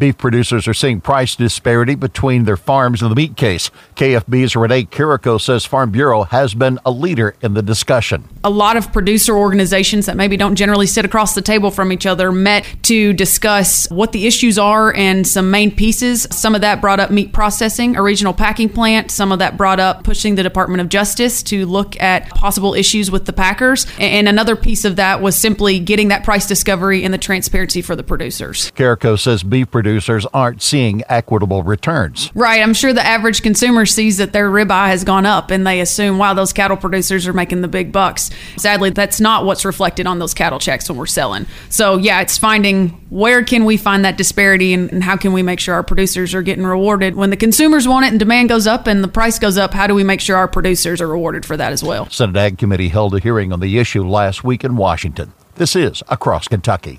Beef producers are seeing price disparity between their farms in the meat case. KFB's Renee Carrico says Farm Bureau has been a leader in the discussion. A lot of producer organizations that maybe don't generally sit across the table from each other met to discuss what the issues are and some main pieces. Some of that brought up meat processing, a regional packing plant. Some of that brought up pushing the Department of Justice to look at possible issues with the packers. And another piece of that was simply getting that price discovery and the transparency for the producers. Carrico says beef producers producers aren't seeing equitable returns. Right. I'm sure the average consumer sees that their ribeye has gone up and they assume, wow, those cattle producers are making the big bucks. Sadly, that's not what's reflected on those cattle checks when we're selling. So, yeah, it's finding where can we find that disparity and, and how can we make sure our producers are getting rewarded. When the consumers want it and demand goes up and the price goes up, how do we make sure our producers are rewarded for that as well? Senate Ag Committee held a hearing on the issue last week in Washington. This is Across Kentucky.